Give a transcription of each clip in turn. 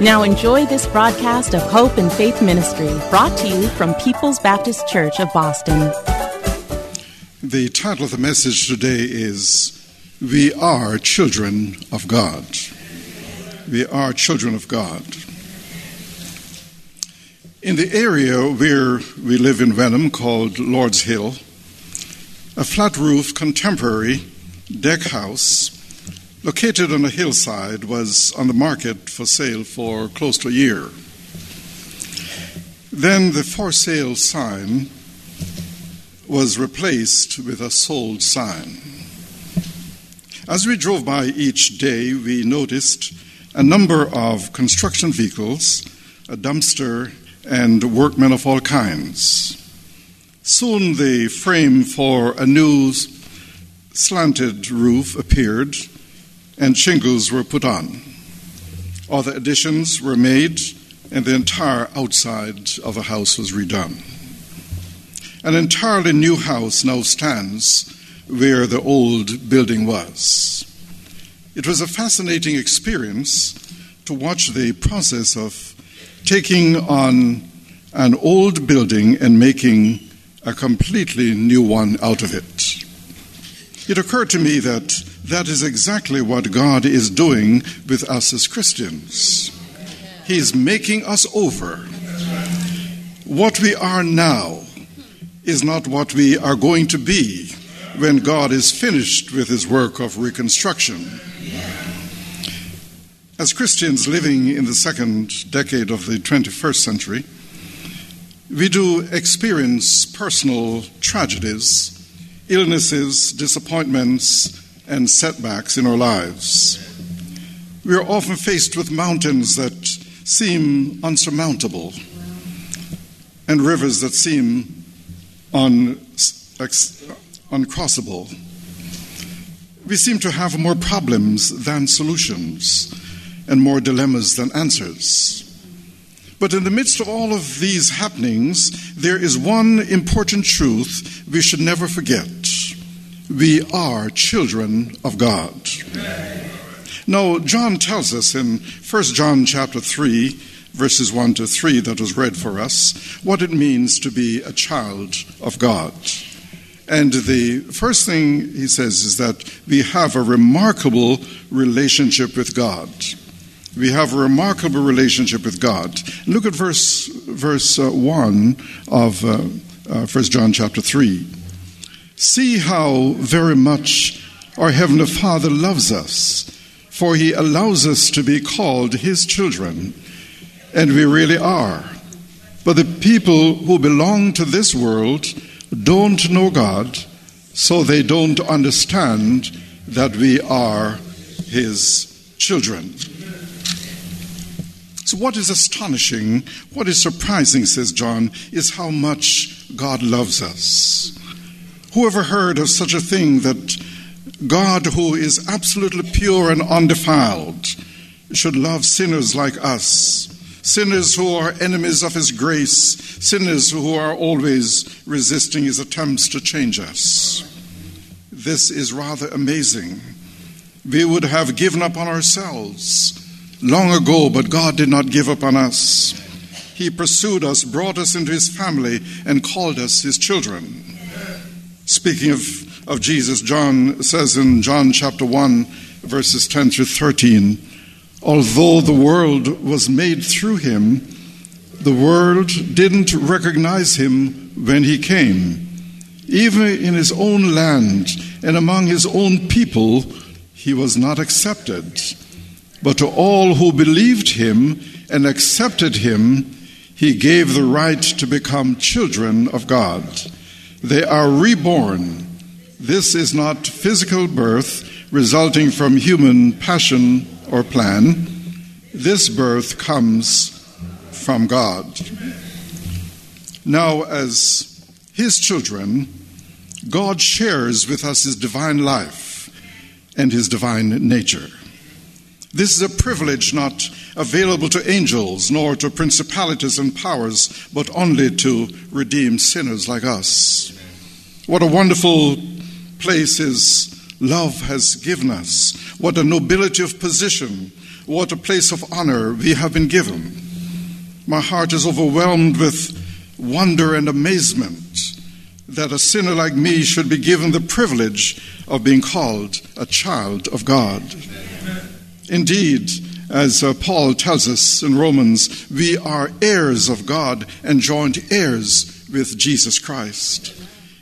Now enjoy this broadcast of Hope and Faith Ministry, brought to you from People's Baptist Church of Boston. The title of the message today is We Are Children of God. We are children of God. In the area where we live in Wenham, called Lord's Hill, a flat roof contemporary deck house located on a hillside was on the market for sale for close to a year. Then the for sale sign was replaced with a sold sign. As we drove by each day, we noticed a number of construction vehicles, a dumpster, and workmen of all kinds. Soon the frame for a new slanted roof appeared and shingles were put on. Other additions were made, and the entire outside of the house was redone. An entirely new house now stands where the old building was. It was a fascinating experience to watch the process of taking on an old building and making a completely new one out of it. It occurred to me that that is exactly what God is doing with us as Christians. He is making us over. What we are now is not what we are going to be when God is finished with his work of reconstruction. As Christians living in the second decade of the 21st century, we do experience personal tragedies, illnesses, disappointments, and setbacks in our lives. We are often faced with mountains that seem unsurmountable and rivers that seem un, uncrossable. We seem to have more problems than solutions and more dilemmas than answers. But in the midst of all of these happenings, there is one important truth we should never forget. We are children of God. Now, John tells us in 1 John chapter 3, verses 1 to 3, that was read for us, what it means to be a child of God. And the first thing he says is that we have a remarkable relationship with God. We have a remarkable relationship with God. Look at verse verse uh, one of uh, uh, 1 John chapter three. See how very much our heavenly Father loves us, for He allows us to be called His children, and we really are. But the people who belong to this world don't know God, so they don't understand that we are His children. So, what is astonishing, what is surprising, says John, is how much God loves us. Who ever heard of such a thing that God, who is absolutely pure and undefiled, should love sinners like us? Sinners who are enemies of His grace, sinners who are always resisting His attempts to change us. This is rather amazing. We would have given up on ourselves long ago, but God did not give up on us. He pursued us, brought us into His family, and called us His children. Speaking of, of Jesus, John says in John chapter 1, verses 10 through 13, although the world was made through Him, The world didn't recognize him when he came. Even in his own land and among his own people, he was not accepted. But to all who believed him and accepted him, he gave the right to become children of God. They are reborn. This is not physical birth resulting from human passion or plan. This birth comes from God. Now, as his children, God shares with us his divine life and his divine nature. This is a privilege not available to angels nor to principalities and powers, but only to redeemed sinners like us. What a wonderful place his love has given us. What a nobility of position. What a place of honor we have been given. My heart is overwhelmed with wonder and amazement that a sinner like me should be given the privilege of being called a child of God. Indeed, as uh, Paul tells us in Romans, we are heirs of God and joint heirs with Jesus Christ.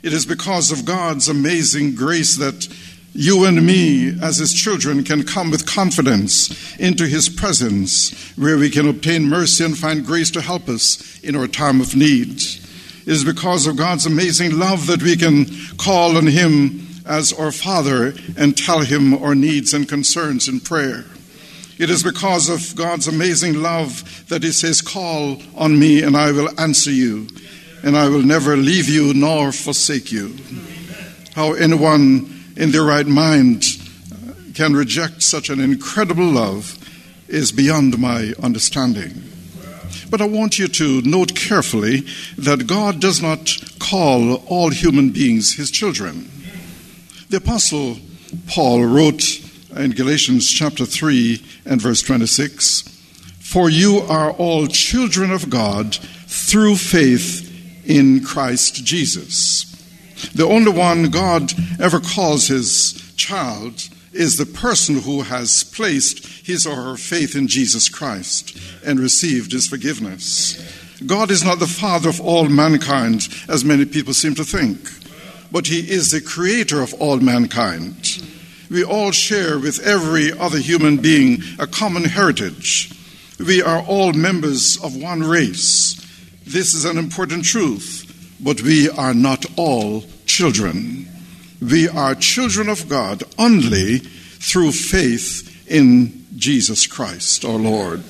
It is because of God's amazing grace that you and me, as his children, can come with confidence into his presence where we can obtain mercy and find grace to help us in our time of need. It is because of God's amazing love that we can call on him as our Father and tell him our needs and concerns in prayer. It is because of God's amazing love that He says, Call on me and I will answer you, and I will never leave you nor forsake you. How anyone in their right mind can reject such an incredible love is beyond my understanding. But I want you to note carefully that God does not call all human beings his children. The Apostle Paul wrote in Galatians chapter 3 and verse 26 For you are all children of God through faith in Christ Jesus. The only one God ever calls his child is the person who has placed his or her faith in Jesus Christ and received his forgiveness. God is not the father of all mankind, as many people seem to think, but he is the creator of all mankind. We all share with every other human being a common heritage. We are all members of one race. This is an important truth, but we are not all children. We are children of God only through faith in Jesus Christ, our Lord.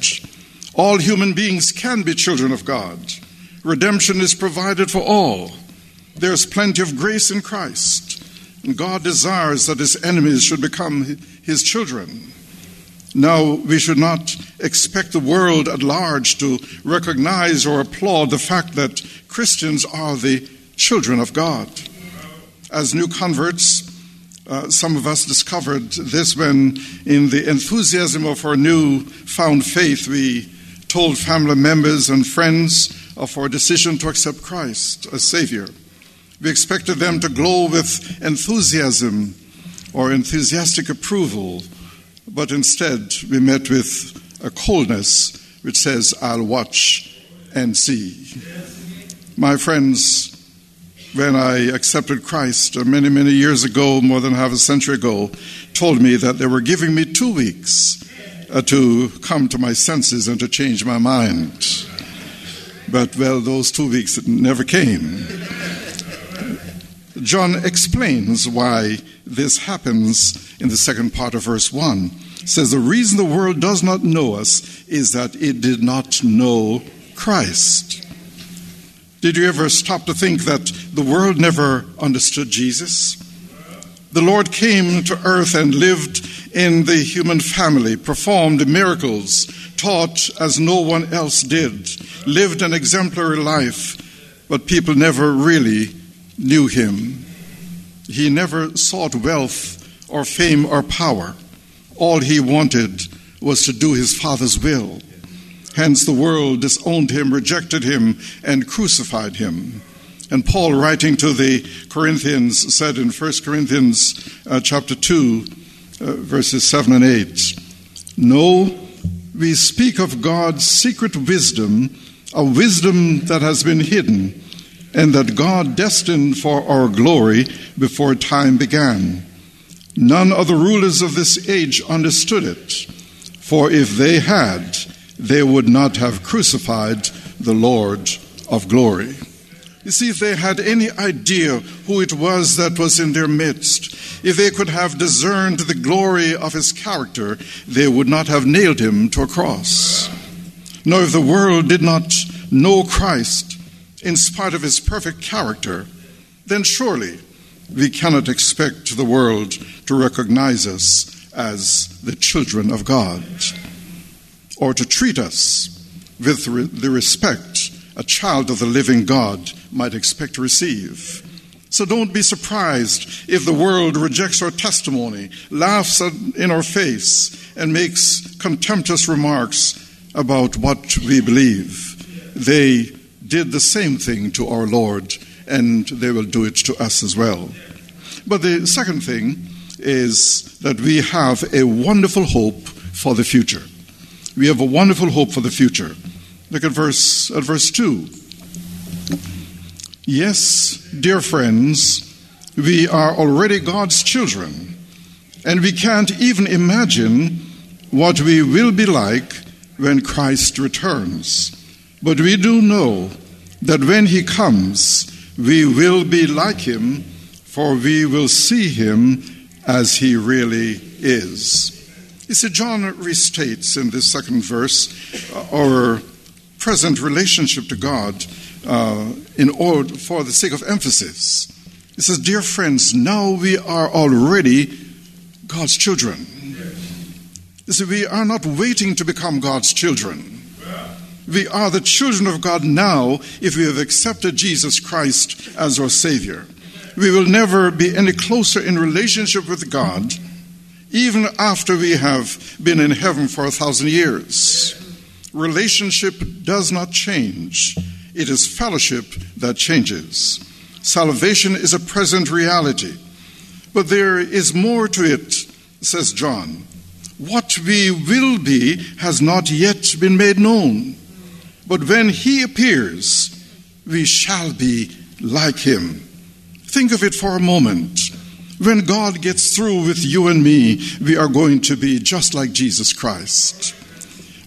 All human beings can be children of God. Redemption is provided for all. There's plenty of grace in Christ. God desires that his enemies should become his children. Now, we should not expect the world at large to recognize or applaud the fact that Christians are the children of God. As new converts, uh, some of us discovered this when, in the enthusiasm of our new found faith, we told family members and friends of our decision to accept Christ as Savior. We expected them to glow with enthusiasm or enthusiastic approval, but instead we met with a coldness which says, I'll watch and see. My friends, when I accepted Christ uh, many, many years ago, more than half a century ago, told me that they were giving me two weeks uh, to come to my senses and to change my mind. But, well, those two weeks never came. John explains why this happens in the second part of verse 1. It says, The reason the world does not know us is that it did not know Christ. Did you ever stop to think that the world never understood Jesus? The Lord came to earth and lived in the human family, performed miracles, taught as no one else did, lived an exemplary life, but people never really knew him. He never sought wealth or fame or power. All he wanted was to do his Father's will. Hence, the world disowned him, rejected him, and crucified him. And Paul, writing to the Corinthians, said in 1 Corinthians uh, chapter 2, uh, verses 7 and 8 No, we speak of God's secret wisdom a wisdom that has been hidden and that God destined for our glory before time began. None of the rulers of this age understood it, for if they had, they would not have crucified the Lord of glory. You see, if they had any idea who it was that was in their midst, if they could have discerned the glory of his character, they would not have nailed him to a cross. Nor if the world did not know Christ in spite of his perfect character, then surely we cannot expect the world to recognize us as the children of God or to treat us with the respect a child of the living God might expect to receive. So don't be surprised if the world rejects our testimony, laughs in our face, and makes contemptuous remarks about what we believe. They did the same thing to our Lord, and they will do it to us as well. But the second thing is that we have a wonderful hope for the future. We have a wonderful hope for the future. Look at verse at verse 2. Yes, dear friends, we are already God's children, and we can't even imagine what we will be like when Christ returns. But we do know that when he comes, we will be like him, for we will see him as he really is. You see, John restates in this second verse our present relationship to God uh, in order for the sake of emphasis. He says, Dear friends, now we are already God's children. You see, we are not waiting to become God's children. We are the children of God now if we have accepted Jesus Christ as our Savior. We will never be any closer in relationship with God, even after we have been in heaven for a thousand years. Relationship does not change it is fellowship that changes. Salvation is a present reality. But there is more to it, says John. What we will be has not yet been made known. But when he appears, we shall be like him. Think of it for a moment. When God gets through with you and me, we are going to be just like Jesus Christ.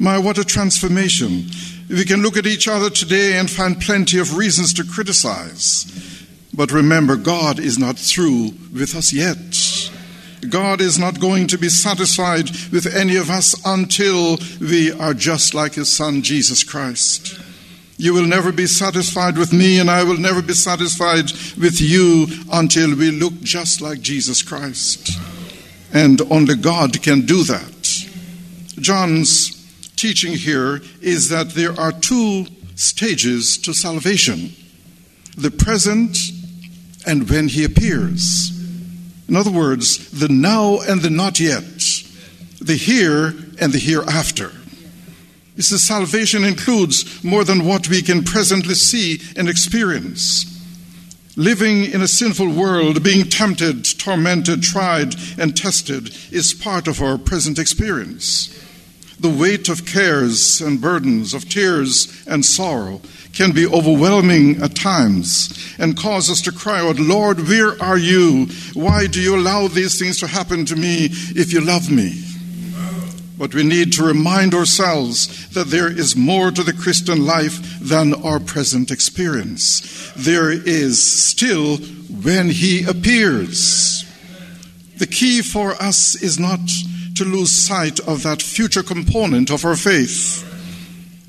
My, what a transformation. We can look at each other today and find plenty of reasons to criticize. But remember, God is not through with us yet. God is not going to be satisfied with any of us until we are just like His Son, Jesus Christ. You will never be satisfied with me, and I will never be satisfied with you until we look just like Jesus Christ. And only God can do that. John's teaching here is that there are two stages to salvation the present and when he appears. In other words, the now and the not yet, the here and the hereafter. You see, salvation includes more than what we can presently see and experience. Living in a sinful world, being tempted, tormented, tried, and tested is part of our present experience the weight of cares and burdens, of tears and sorrow, can be overwhelming at times and cause us to cry out, Lord, where are you? Why do you allow these things to happen to me if you love me? But we need to remind ourselves that there is more to the Christian life than our present experience. There is still when He appears. The key for us is not to lose sight of that future component of our faith.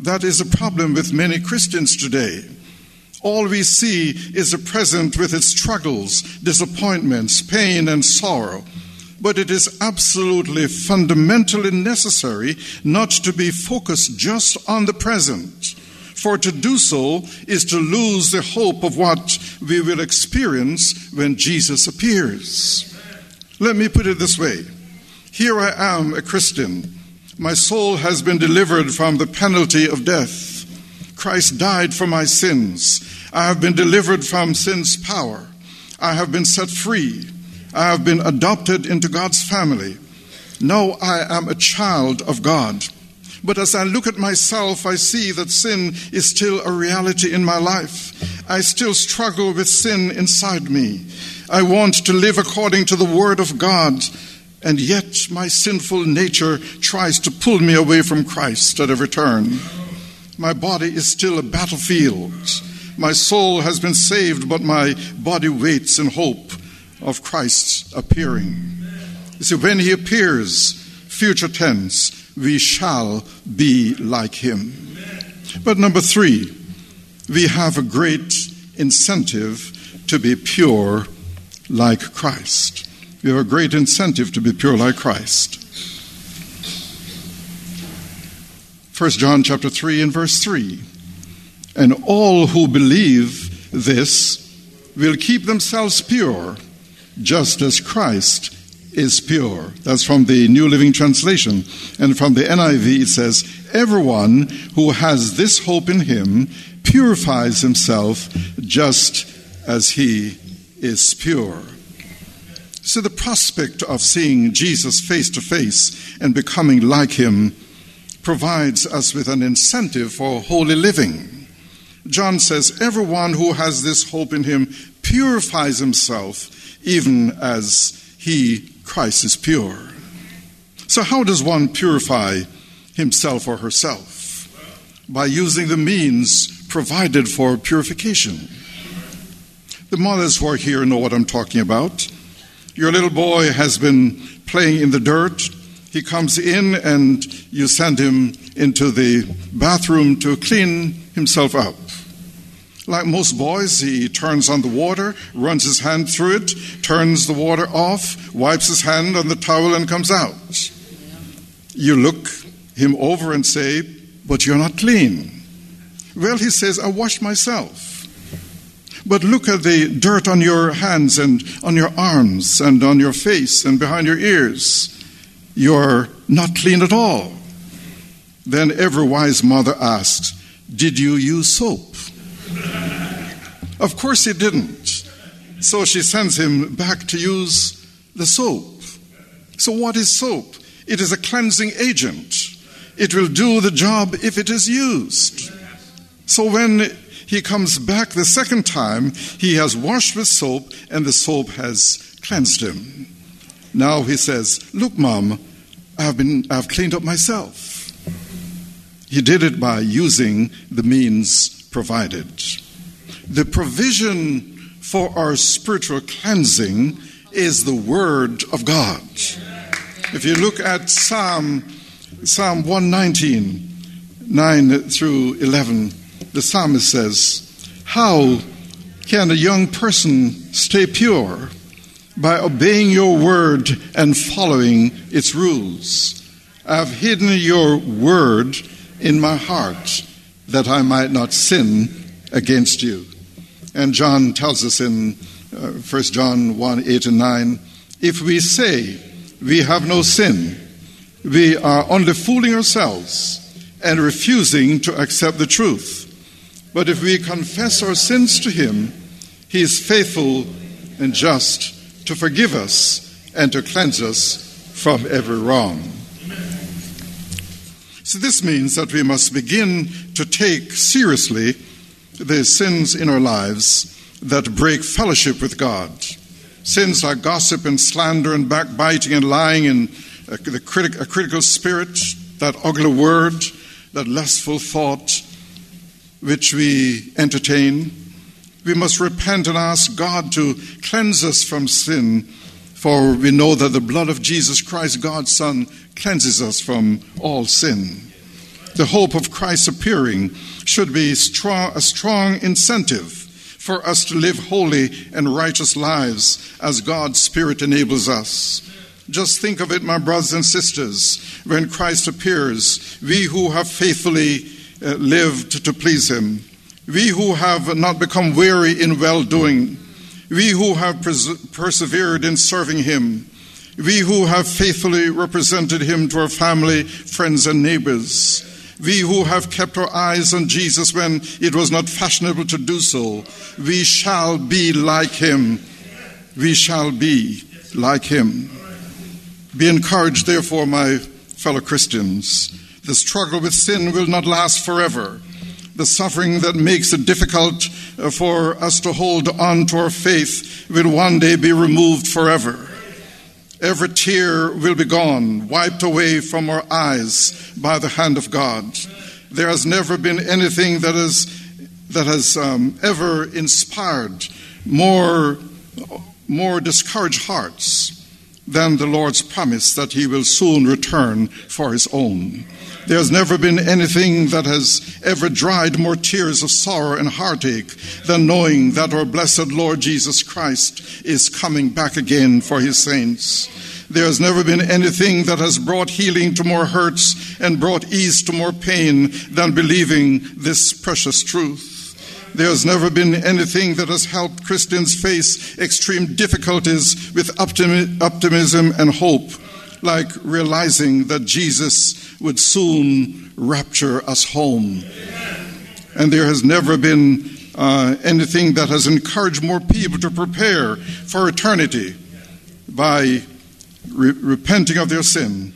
That is a problem with many Christians today. All we see is the present with its struggles, disappointments, pain, and sorrow. But it is absolutely fundamentally necessary not to be focused just on the present. For to do so is to lose the hope of what we will experience when Jesus appears. Let me put it this way here I am, a Christian. My soul has been delivered from the penalty of death. Christ died for my sins. I have been delivered from sin's power. I have been set free. I have been adopted into God's family. Now I am a child of God. But as I look at myself, I see that sin is still a reality in my life. I still struggle with sin inside me. I want to live according to the Word of God, and yet my sinful nature tries to pull me away from Christ at every turn. My body is still a battlefield. My soul has been saved, but my body waits in hope of Christ's appearing. You see, when He appears, future tense, we shall be like him. But number three, we have a great incentive to be pure like Christ. We have a great incentive to be pure like Christ. 1 John chapter 3 and verse 3. And all who believe this will keep themselves pure, just as Christ is pure. That's from the New Living Translation. And from the NIV, it says, Everyone who has this hope in him purifies himself just as he is pure. So, the prospect of seeing Jesus face to face and becoming like him provides us with an incentive for holy living. John says, Everyone who has this hope in him purifies himself, even as he Christ is pure. So, how does one purify himself or herself? By using the means provided for purification. The mothers who are here know what I'm talking about. Your little boy has been playing in the dirt. He comes in and you send him into the bathroom to clean himself up. Like most boys, he turns on the water, runs his hand through it, turns the water off, wipes his hand on the towel, and comes out. You look him over and say, But you're not clean. Well, he says, I washed myself. But look at the dirt on your hands and on your arms and on your face and behind your ears. You're not clean at all. Then every wise mother asks, Did you use soap? Of course he didn't. So she sends him back to use the soap. So, what is soap? It is a cleansing agent. It will do the job if it is used. So, when he comes back the second time, he has washed with soap and the soap has cleansed him. Now he says, Look, Mom, I've, been, I've cleaned up myself. He did it by using the means provided the provision for our spiritual cleansing is the Word of God. If you look at Psalm, Psalm 119, 9 through 11, the psalmist says, How can a young person stay pure? By obeying your word and following its rules. I've hidden your word in my heart that I might not sin against you. And John tells us in uh, 1 John 1 8 and 9 if we say we have no sin, we are only fooling ourselves and refusing to accept the truth. But if we confess our sins to Him, He is faithful and just to forgive us and to cleanse us from every wrong. So, this means that we must begin to take seriously the sins in our lives that break fellowship with God. Sins like gossip and slander and backbiting and lying and uh, critic, a critical spirit, that ugly word, that lustful thought which we entertain. We must repent and ask God to cleanse us from sin, for we know that the blood of Jesus Christ, God's Son, cleanses us from all sin. The hope of Christ's appearing should be strong, a strong incentive for us to live holy and righteous lives as God's Spirit enables us. Just think of it, my brothers and sisters, when Christ appears, we who have faithfully Uh, lived to please Him, we who have not become weary in well doing, we who have pers- persevered in serving Him, we who have faithfully represented Him to our family, friends, and neighbors we who have kept our eyes on Jesus when it was not fashionable to do so, we shall be like him. We shall be like him. Be encouraged, therefore, my fellow Christians. The struggle with sin will not last forever. The suffering that makes it difficult uh, for us to hold on to our faith will one day be removed forever. Every tear will be gone, wiped away from our eyes by the hand of God. There has never been anything that has, that has um, ever inspired more, more discouraged hearts than the Lord's promise that He will soon return for His own. There has never been anything that has ever dried more tears of sorrow and heartache than knowing that our blessed Lord Jesus Christ is coming back again for his saints. There has never been anything that has brought healing to more hurts and brought ease to more pain than believing this precious truth. There has never been anything that has helped Christians face extreme difficulties with optimism and hope like realizing that Jesus would soon rapture us home. And there has never been uh, anything that has encouraged more people to prepare for eternity by re- repenting of their sin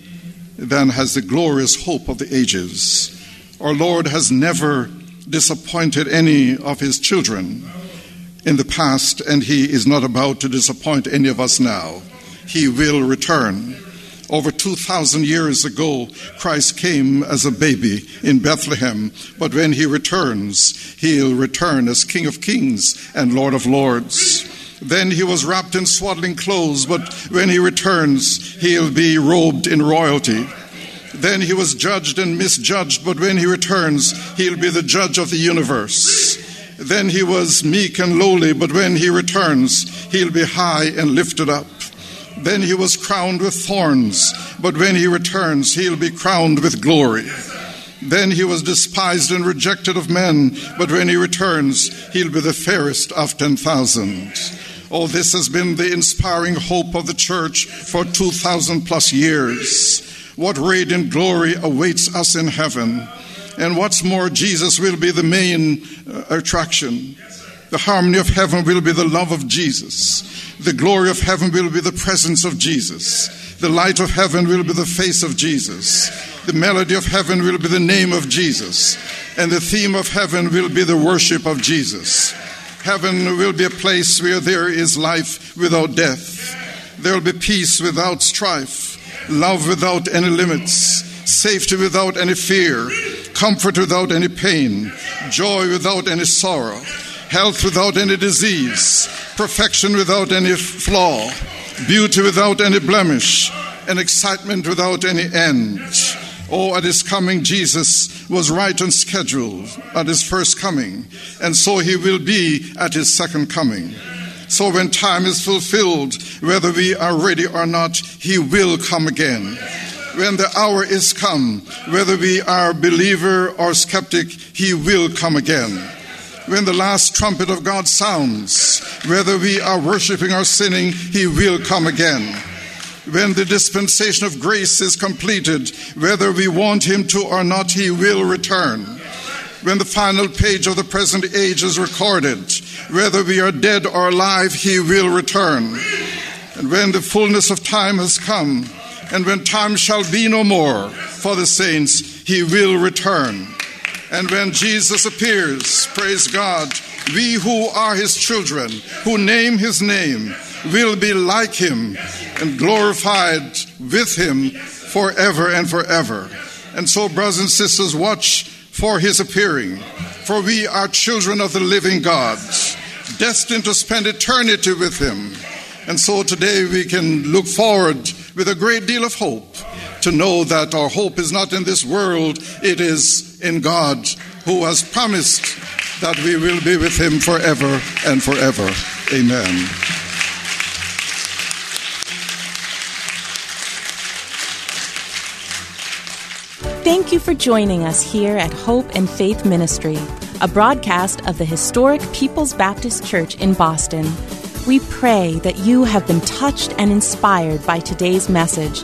than has the glorious hope of the ages. Our Lord has never disappointed any of his children in the past, and he is not about to disappoint any of us now. He will return. Over 2,000 years ago, Christ came as a baby in Bethlehem, but when he returns, he'll return as King of Kings and Lord of Lords. Then he was wrapped in swaddling clothes, but when he returns, he'll be robed in royalty. Then he was judged and misjudged, but when he returns, he'll be the judge of the universe. Then he was meek and lowly, but when he returns, he'll be high and lifted up. Then he was crowned with thorns, but when he returns, he'll be crowned with glory. Then he was despised and rejected of men, but when he returns, he'll be the fairest of 10,000. Oh, this has been the inspiring hope of the church for 2,000 plus years. What radiant glory awaits us in heaven. And what's more, Jesus will be the main uh, attraction. The harmony of heaven will be the love of Jesus. The glory of heaven will be the presence of Jesus. The light of heaven will be the face of Jesus. The melody of heaven will be the name of Jesus. And the theme of heaven will be the worship of Jesus. Heaven will be a place where there is life without death. There will be peace without strife, love without any limits, safety without any fear, comfort without any pain, joy without any sorrow health without any disease, perfection without any flaw, beauty without any blemish, and excitement without any end. Oh, at his coming, Jesus was right on schedule at his first coming, and so he will be at his second coming. So when time is fulfilled, whether we are ready or not, he will come again. When the hour is come, whether we are believer or skeptic, he will come again when the last trumpet of God sounds, whether we are worshiping or sinning, He will come again. When the dispensation of grace is completed, whether we want Him to or not, He will return. When the final page of the present age is recorded, whether we are dead or alive, He will return. And when the fullness of time has come, and when time shall be no more for the saints, He will return. And when Jesus appears, praise God, we who are his children, who name his name, will be like him and glorified with him forever and forever. And so, brothers and sisters, watch for his appearing, for we are children of the living God, destined to spend eternity with him. And so today we can look forward with a great deal of hope to know that our hope is not in this world, it is in God who has promised that we will be with him forever and forever. Amen. Thank you for joining us here at Hope and Faith Ministry, a broadcast of the historic People's Baptist Church in Boston. We pray that you have been touched and inspired by today's message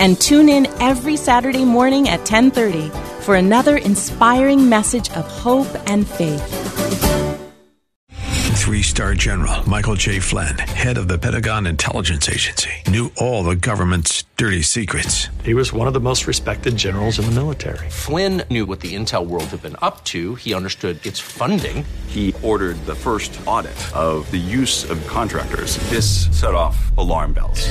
and tune in every Saturday morning at 10:30 for another inspiring message of hope and faith. Three star general Michael J. Flynn, head of the Pentagon Intelligence Agency, knew all the government's dirty secrets. He was one of the most respected generals in the military. Flynn knew what the intel world had been up to. He understood its funding. He ordered the first audit of the use of contractors. This set off alarm bells.